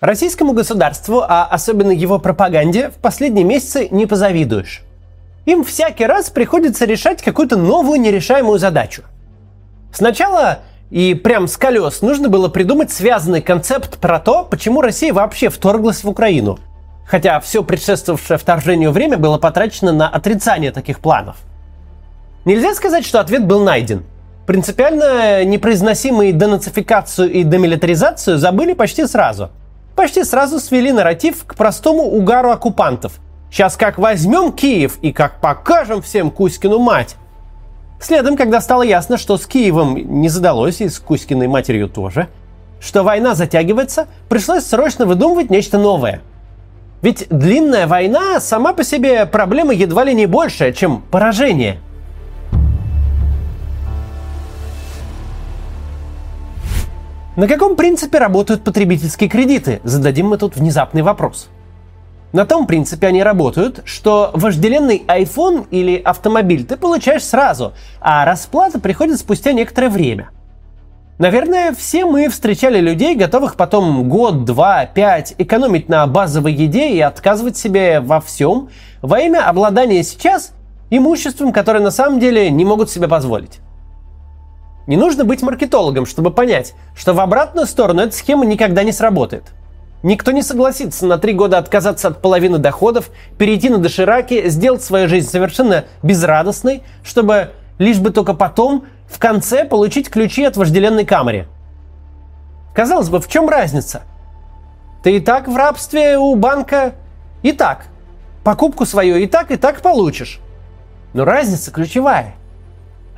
Российскому государству, а особенно его пропаганде, в последние месяцы не позавидуешь. Им всякий раз приходится решать какую-то новую нерешаемую задачу. Сначала и прям с колес нужно было придумать связанный концепт про то, почему Россия вообще вторглась в Украину. Хотя все предшествовавшее вторжению время было потрачено на отрицание таких планов. Нельзя сказать, что ответ был найден. Принципиально непроизносимые денацификацию и демилитаризацию забыли почти сразу. Почти сразу свели нарратив к простому угару оккупантов. Сейчас как возьмем Киев и как покажем всем Кузькину мать. Следом, когда стало ясно, что с Киевом не задалось и с Кузькиной матерью тоже, что война затягивается, пришлось срочно выдумывать нечто новое. Ведь длинная война сама по себе проблема едва ли не большая, чем поражение. На каком принципе работают потребительские кредиты? Зададим мы тут внезапный вопрос. На том принципе они работают, что вожделенный iPhone или автомобиль ты получаешь сразу, а расплата приходит спустя некоторое время. Наверное, все мы встречали людей, готовых потом год, два, пять экономить на базовой еде и отказывать себе во всем во имя обладания сейчас имуществом, которое на самом деле не могут себе позволить. Не нужно быть маркетологом, чтобы понять, что в обратную сторону эта схема никогда не сработает – Никто не согласится на три года отказаться от половины доходов, перейти на дошираки, сделать свою жизнь совершенно безрадостной, чтобы лишь бы только потом, в конце, получить ключи от вожделенной камеры. Казалось бы, в чем разница? Ты и так в рабстве у банка, и так. Покупку свою и так, и так получишь. Но разница ключевая.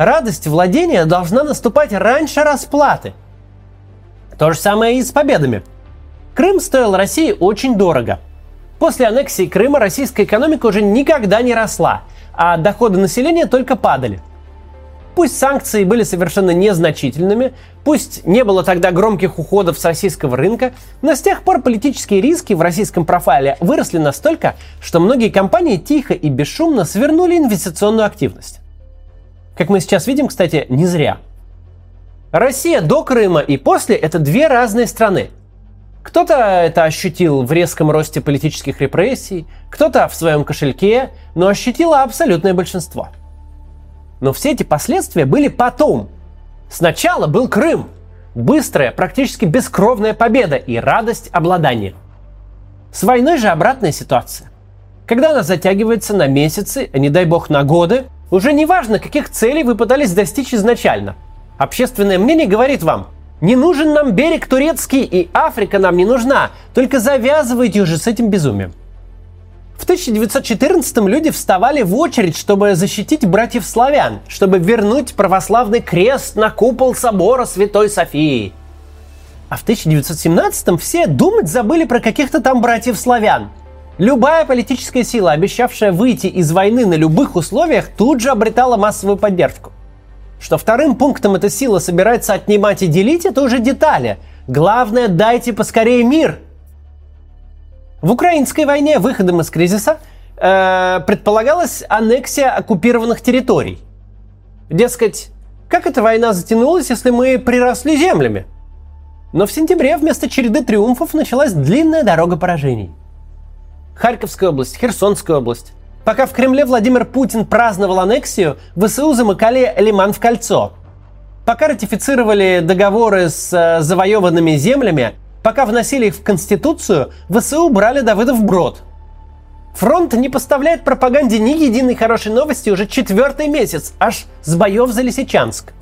Радость владения должна наступать раньше расплаты. То же самое и с победами – Крым стоил России очень дорого. После аннексии Крыма российская экономика уже никогда не росла, а доходы населения только падали. Пусть санкции были совершенно незначительными, пусть не было тогда громких уходов с российского рынка, но с тех пор политические риски в российском профайле выросли настолько, что многие компании тихо и бесшумно свернули инвестиционную активность. Как мы сейчас видим, кстати, не зря. Россия до Крыма и после – это две разные страны – кто-то это ощутил в резком росте политических репрессий, кто-то в своем кошельке, но ощутило абсолютное большинство. Но все эти последствия были потом. Сначала был Крым. Быстрая, практически бескровная победа и радость обладания. С войной же обратная ситуация. Когда она затягивается на месяцы, а не дай бог на годы, уже не важно, каких целей вы пытались достичь изначально. Общественное мнение говорит вам – не нужен нам берег турецкий, и Африка нам не нужна. Только завязывайте уже с этим безумием. В 1914-м люди вставали в очередь, чтобы защитить братьев славян, чтобы вернуть православный крест на купол собора Святой Софии. А в 1917-м все думать забыли про каких-то там братьев славян. Любая политическая сила, обещавшая выйти из войны на любых условиях, тут же обретала массовую поддержку. Что вторым пунктом эта сила собирается отнимать и делить, это уже детали. Главное, дайте поскорее мир. В украинской войне выходом из кризиса э, предполагалась аннексия оккупированных территорий. Дескать, как эта война затянулась, если мы приросли землями? Но в сентябре вместо череды триумфов началась длинная дорога поражений. Харьковская область, Херсонская область, Пока в Кремле Владимир Путин праздновал аннексию, ВСУ замыкали Лиман в кольцо. Пока ратифицировали договоры с э, завоеванными землями, пока вносили их в Конституцию, ВСУ брали Давыдов в брод. Фронт не поставляет пропаганде ни единой хорошей новости уже четвертый месяц, аж с боев за Лисичанск.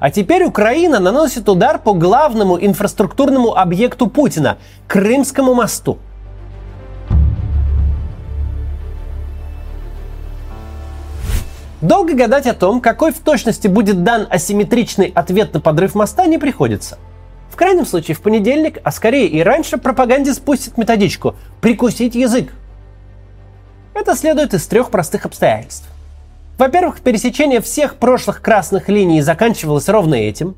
А теперь Украина наносит удар по главному инфраструктурному объекту Путина – Крымскому мосту – Долго гадать о том, какой в точности будет дан асимметричный ответ на подрыв моста, не приходится. В крайнем случае, в понедельник, а скорее и раньше, пропаганде спустит методичку «прикусить язык». Это следует из трех простых обстоятельств. Во-первых, пересечение всех прошлых красных линий заканчивалось ровно этим.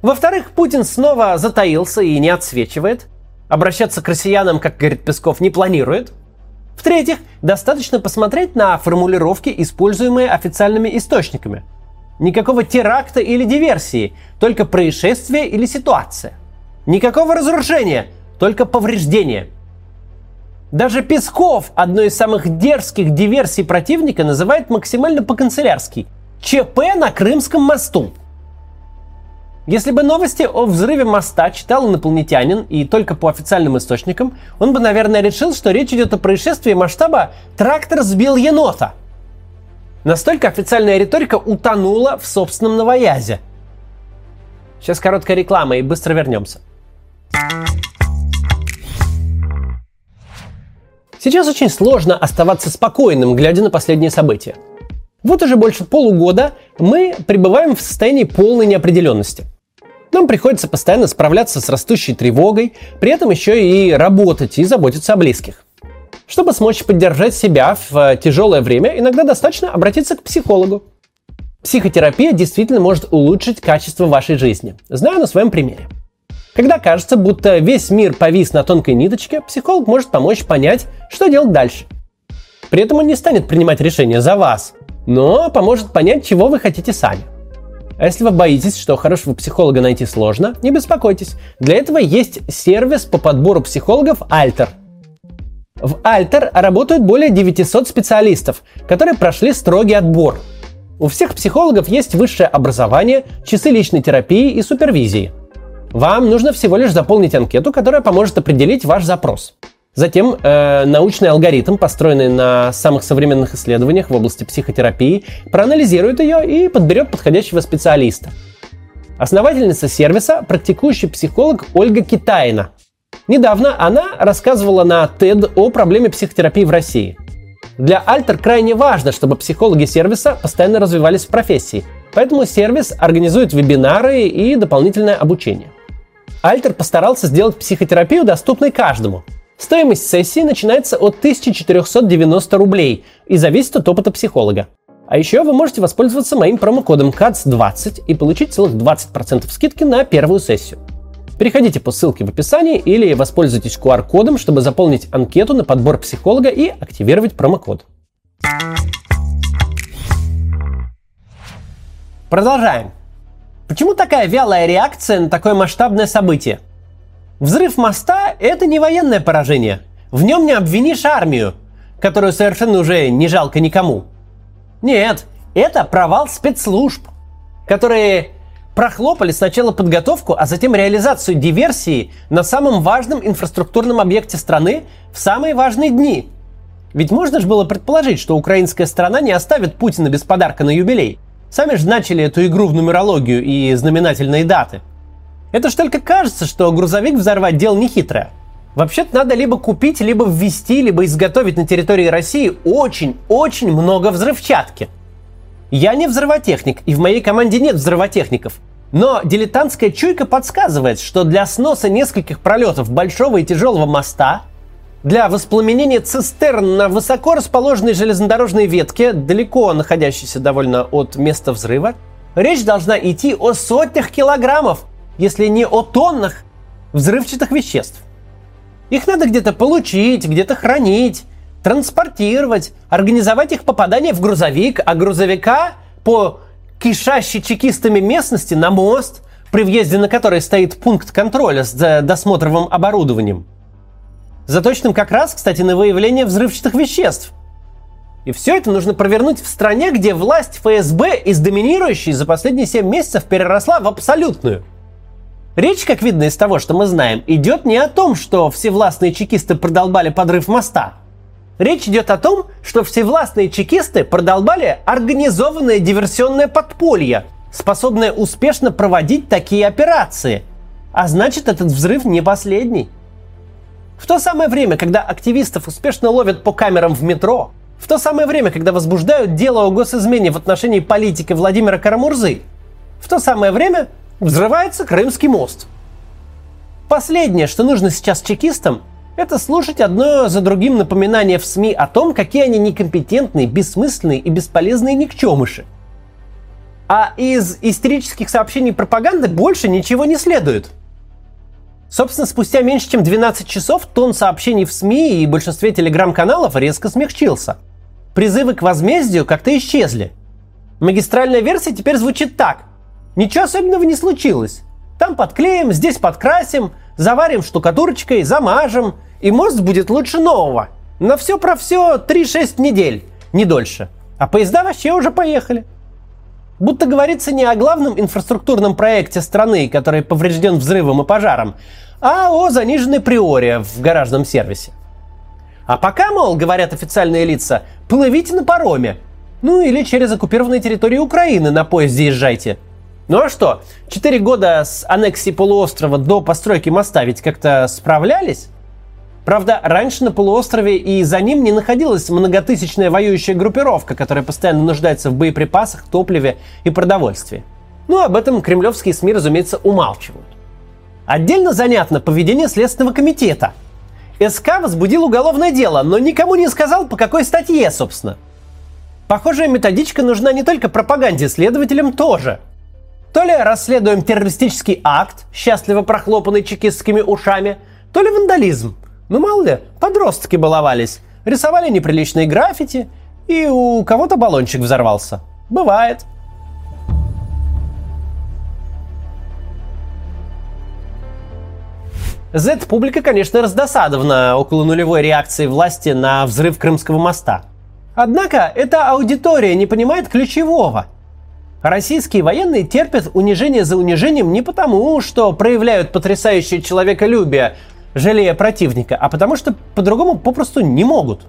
Во-вторых, Путин снова затаился и не отсвечивает. Обращаться к россиянам, как говорит Песков, не планирует – в-третьих, достаточно посмотреть на формулировки, используемые официальными источниками. Никакого теракта или диверсии, только происшествие или ситуация. Никакого разрушения, только повреждения. Даже Песков, одной из самых дерзких диверсий противника, называет максимально по-канцелярски – ЧП на Крымском мосту. Если бы новости о взрыве моста читал инопланетянин и только по официальным источникам, он бы, наверное, решил, что речь идет о происшествии масштаба «трактор сбил енота». Настолько официальная риторика утонула в собственном новоязе. Сейчас короткая реклама и быстро вернемся. Сейчас очень сложно оставаться спокойным, глядя на последние события. Вот уже больше полугода мы пребываем в состоянии полной неопределенности. Нам приходится постоянно справляться с растущей тревогой, при этом еще и работать и заботиться о близких. Чтобы смочь поддержать себя в э, тяжелое время, иногда достаточно обратиться к психологу. Психотерапия действительно может улучшить качество вашей жизни. Знаю на своем примере. Когда кажется, будто весь мир повис на тонкой ниточке, психолог может помочь понять, что делать дальше. При этом он не станет принимать решения за вас, но поможет понять, чего вы хотите сами. А если вы боитесь, что хорошего психолога найти сложно, не беспокойтесь. Для этого есть сервис по подбору психологов Alter. В Alter работают более 900 специалистов, которые прошли строгий отбор. У всех психологов есть высшее образование, часы личной терапии и супервизии. Вам нужно всего лишь заполнить анкету, которая поможет определить ваш запрос. Затем э, научный алгоритм, построенный на самых современных исследованиях в области психотерапии, проанализирует ее и подберет подходящего специалиста. Основательница сервиса – практикующий психолог Ольга Китайна. Недавно она рассказывала на TED о проблеме психотерапии в России. Для Альтер крайне важно, чтобы психологи сервиса постоянно развивались в профессии, поэтому сервис организует вебинары и дополнительное обучение. Альтер постарался сделать психотерапию доступной каждому – Стоимость сессии начинается от 1490 рублей и зависит от опыта психолога. А еще вы можете воспользоваться моим промокодом CATS20 и получить целых 20% скидки на первую сессию. Переходите по ссылке в описании или воспользуйтесь QR-кодом, чтобы заполнить анкету на подбор психолога и активировать промокод. Продолжаем. Почему такая вялая реакция на такое масштабное событие? Взрыв моста – это не военное поражение. В нем не обвинишь армию, которую совершенно уже не жалко никому. Нет, это провал спецслужб, которые прохлопали сначала подготовку, а затем реализацию диверсии на самом важном инфраструктурном объекте страны в самые важные дни. Ведь можно же было предположить, что украинская страна не оставит Путина без подарка на юбилей. Сами же начали эту игру в нумерологию и знаменательные даты – это ж только кажется, что грузовик взорвать дело не хитрое. Вообще-то надо либо купить, либо ввести, либо изготовить на территории России очень-очень много взрывчатки. Я не взрывотехник, и в моей команде нет взрывотехников. Но дилетантская чуйка подсказывает, что для сноса нескольких пролетов большого и тяжелого моста, для воспламенения цистерн на высоко расположенной железнодорожной ветке, далеко находящейся довольно от места взрыва, речь должна идти о сотнях килограммов, если не о тоннах взрывчатых веществ. Их надо где-то получить, где-то хранить, транспортировать, организовать их попадание в грузовик, а грузовика по кишащей чекистами местности на мост, при въезде на который стоит пункт контроля с досмотровым оборудованием. Заточенным как раз, кстати, на выявление взрывчатых веществ. И все это нужно провернуть в стране, где власть ФСБ из доминирующей за последние 7 месяцев переросла в абсолютную – Речь, как видно из того, что мы знаем, идет не о том, что всевластные чекисты продолбали подрыв моста. Речь идет о том, что всевластные чекисты продолбали организованное диверсионное подполье, способное успешно проводить такие операции. А значит, этот взрыв не последний. В то самое время, когда активистов успешно ловят по камерам в метро, в то самое время, когда возбуждают дело о госизмене в отношении политики Владимира Карамурзы, в то самое время взрывается Крымский мост. Последнее, что нужно сейчас чекистам, это слушать одно за другим напоминания в СМИ о том, какие они некомпетентные, бессмысленные и бесполезные никчемыши. А из истерических сообщений пропаганды больше ничего не следует. Собственно, спустя меньше чем 12 часов тон сообщений в СМИ и большинстве телеграм-каналов резко смягчился. Призывы к возмездию как-то исчезли. Магистральная версия теперь звучит так – Ничего особенного не случилось. Там подклеим, здесь подкрасим, Заварим штукатурочкой, замажем, и мост будет лучше нового. На все про все 3-6 недель, не дольше. А поезда вообще уже поехали. Будто говорится не о главном инфраструктурном проекте страны, который поврежден взрывом и пожаром, а о заниженной приоре в гаражном сервисе. А пока, мол, говорят официальные лица, плывите на пароме. Ну или через оккупированные территории Украины на поезде езжайте. Ну а что, четыре года с аннексией полуострова до постройки моста ведь как-то справлялись? Правда, раньше на полуострове и за ним не находилась многотысячная воюющая группировка, которая постоянно нуждается в боеприпасах, топливе и продовольствии. Ну, об этом кремлевские СМИ, разумеется, умалчивают. Отдельно занятно поведение Следственного комитета. СК возбудил уголовное дело, но никому не сказал, по какой статье, собственно. Похожая методичка нужна не только пропаганде, следователям тоже. То ли расследуем террористический акт, счастливо прохлопанный чекистскими ушами, то ли вандализм. Ну мало ли, подростки баловались, рисовали неприличные граффити, и у кого-то баллончик взорвался. Бывает. Z-публика, конечно, раздосадована около нулевой реакции власти на взрыв Крымского моста. Однако эта аудитория не понимает ключевого. Российские военные терпят унижение за унижением не потому, что проявляют потрясающее человеколюбие, жалея противника, а потому что по-другому попросту не могут.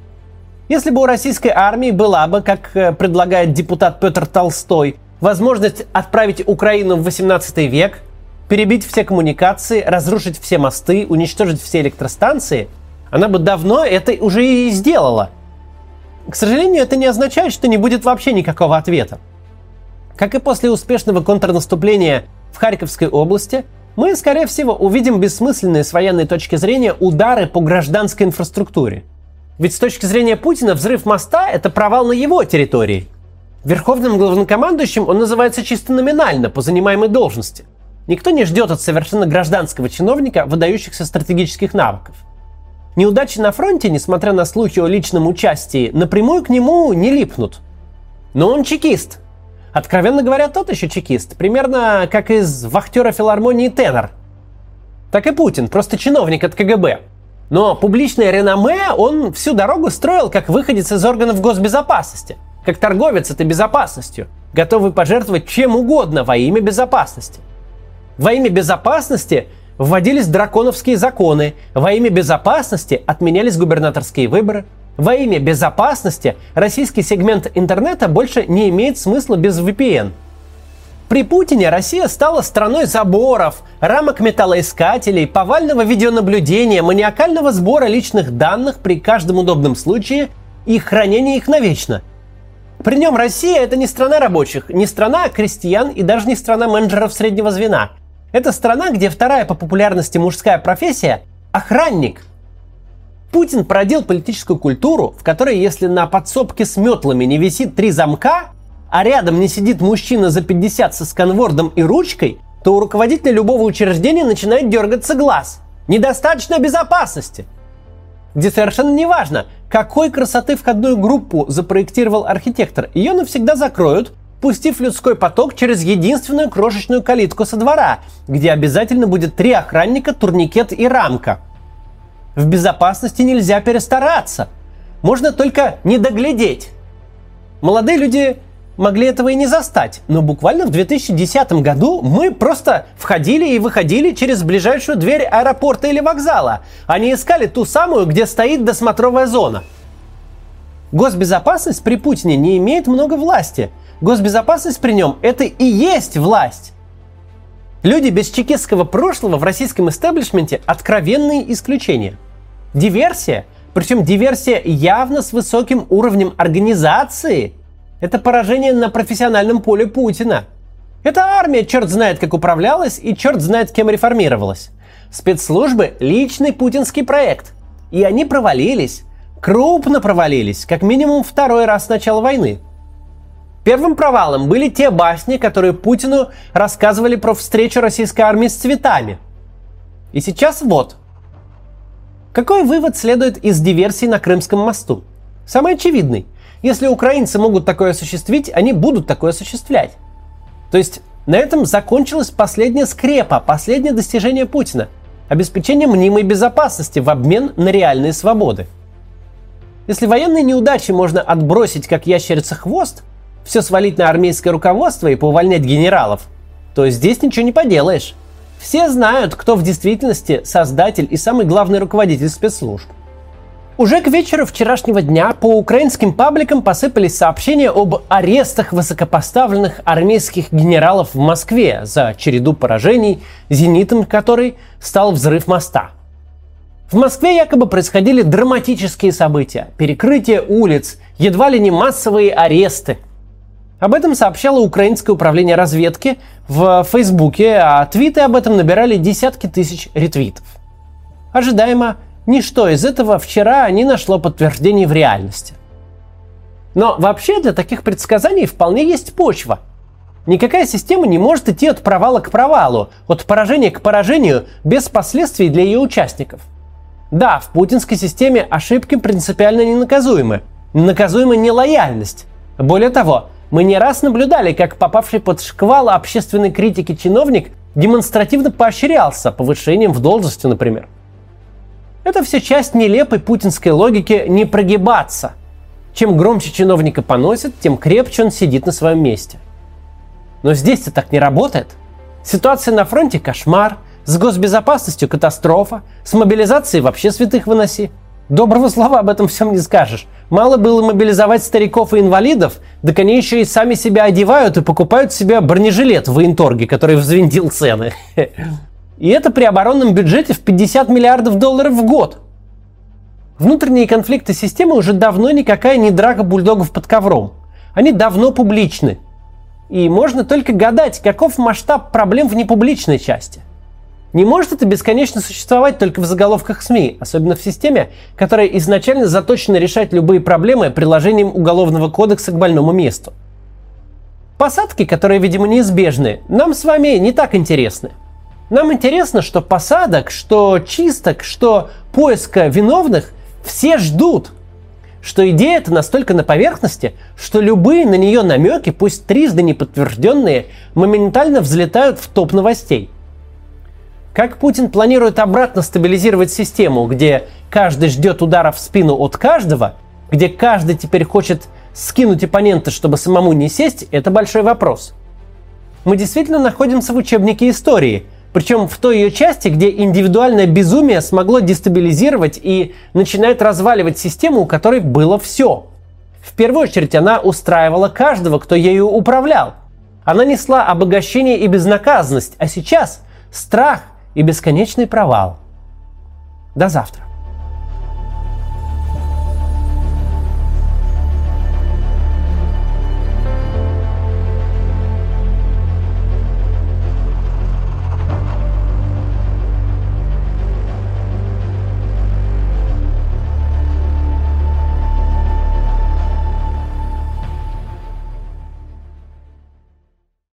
Если бы у российской армии была бы, как э, предлагает депутат Петр Толстой, возможность отправить Украину в 18 век – перебить все коммуникации, разрушить все мосты, уничтожить все электростанции, она бы давно это уже и сделала. К сожалению, это не означает, что не будет вообще никакого ответа. Как и после успешного контрнаступления в Харьковской области, мы, скорее всего, увидим бессмысленные с военной точки зрения удары по гражданской инфраструктуре. Ведь с точки зрения Путина взрыв моста – это провал на его территории. Верховным главнокомандующим он называется чисто номинально по занимаемой должности. Никто не ждет от совершенно гражданского чиновника выдающихся стратегических навыков. Неудачи на фронте, несмотря на слухи о личном участии, напрямую к нему не липнут. Но он чекист. Откровенно говоря, тот еще чекист. Примерно как из вахтера филармонии Тенор. Так и Путин, просто чиновник от КГБ. Но публичное реноме он всю дорогу строил как выходец из органов госбезопасности. Как торговец этой безопасностью, готовый пожертвовать чем угодно во имя безопасности – во имя безопасности вводились драконовские законы, во имя безопасности отменялись губернаторские выборы, во имя безопасности российский сегмент интернета больше не имеет смысла без VPN. При Путине Россия стала страной заборов, рамок металлоискателей, повального видеонаблюдения, маниакального сбора личных данных при каждом удобном случае и хранения их навечно. При нем Россия это не страна рабочих, не страна крестьян и даже не страна менеджеров среднего звена – это страна, где вторая по популярности мужская профессия – охранник. Путин породил политическую культуру, в которой если на подсобке с метлами не висит три замка, а рядом не сидит мужчина за 50 со сканвордом и ручкой, то у руководителя любого учреждения начинает дергаться глаз. Недостаточно безопасности. Где совершенно не важно, какой красоты входную группу запроектировал архитектор. Ее навсегда закроют, пустив людской поток через единственную крошечную калитку со двора, где обязательно будет три охранника, турникет и рамка. В безопасности нельзя перестараться. Можно только не доглядеть. Молодые люди могли этого и не застать, но буквально в 2010 году мы просто входили и выходили через ближайшую дверь аэропорта или вокзала, а не искали ту самую, где стоит досмотровая зона. Госбезопасность при Путине не имеет много власти – Госбезопасность при нем – это и есть власть. Люди без чекистского прошлого в российском истеблишменте – откровенные исключения. Диверсия, причем диверсия явно с высоким уровнем организации – это поражение на профессиональном поле Путина. Эта армия черт знает как управлялась и черт знает кем реформировалась. Спецслужбы – личный путинский проект. И они провалились. Крупно провалились, как минимум второй раз с начала войны – Первым провалом были те басни, которые Путину рассказывали про встречу российской армии с цветами. И сейчас вот. Какой вывод следует из диверсии на Крымском мосту? Самый очевидный. Если украинцы могут такое осуществить, они будут такое осуществлять. То есть на этом закончилась последняя скрепа, последнее достижение Путина. обеспечение мнимой безопасности в обмен на реальные свободы. Если военные неудачи можно отбросить как ящерица хвост, все свалить на армейское руководство и поувольнять генералов, то здесь ничего не поделаешь. Все знают, кто в действительности создатель и самый главный руководитель спецслужб. Уже к вечеру вчерашнего дня по украинским пабликам посыпались сообщения об арестах высокопоставленных армейских генералов в Москве за череду поражений, зенитом которой стал взрыв моста. В Москве якобы происходили драматические события, перекрытие улиц, едва ли не массовые аресты. Об этом сообщало Украинское управление разведки в Фейсбуке, а твиты об этом набирали десятки тысяч ретвитов. Ожидаемо, Ничто из этого вчера не нашло подтверждений в реальности. Но вообще для таких предсказаний вполне есть почва. Никакая система не может идти от провала к провалу, от поражения к поражению без последствий для ее участников. Да, в путинской системе ошибки принципиально ненаказуемы. Наказуема нелояльность. Более того, мы не раз наблюдали, как попавший под шквал общественной критики чиновник демонстративно поощрялся повышением в должности, например. Это все часть нелепой путинской логики не прогибаться. Чем громче чиновника поносит, тем крепче он сидит на своем месте. Но здесь-то так не работает. Ситуация на фронте кошмар, с госбезопасностью катастрофа, с мобилизацией вообще святых выноси. Доброго слова об этом всем не скажешь. Мало было мобилизовать стариков и инвалидов, так они еще и сами себя одевают и покупают себе бронежилет в военторге, который взвинтил цены. И это при оборонном бюджете в 50 миллиардов долларов в год. Внутренние конфликты системы уже давно никакая не драка бульдогов под ковром. Они давно публичны. И можно только гадать, каков масштаб проблем в непубличной части. Не может это бесконечно существовать только в заголовках СМИ, особенно в системе, которая изначально заточена решать любые проблемы приложением Уголовного кодекса к больному месту. Посадки, которые, видимо, неизбежны, нам с вами не так интересны. Нам интересно, что посадок, что чисток, что поиска виновных все ждут. Что идея эта настолько на поверхности, что любые на нее намеки, пусть трижды не подтвержденные, моментально взлетают в топ новостей. Как Путин планирует обратно стабилизировать систему, где каждый ждет удара в спину от каждого, где каждый теперь хочет скинуть оппонента, чтобы самому не сесть, это большой вопрос. Мы действительно находимся в учебнике истории, причем в той ее части, где индивидуальное безумие смогло дестабилизировать и начинает разваливать систему, у которой было все. В первую очередь она устраивала каждого, кто ею управлял. Она несла обогащение и безнаказанность, а сейчас страх и бесконечный провал. До завтра.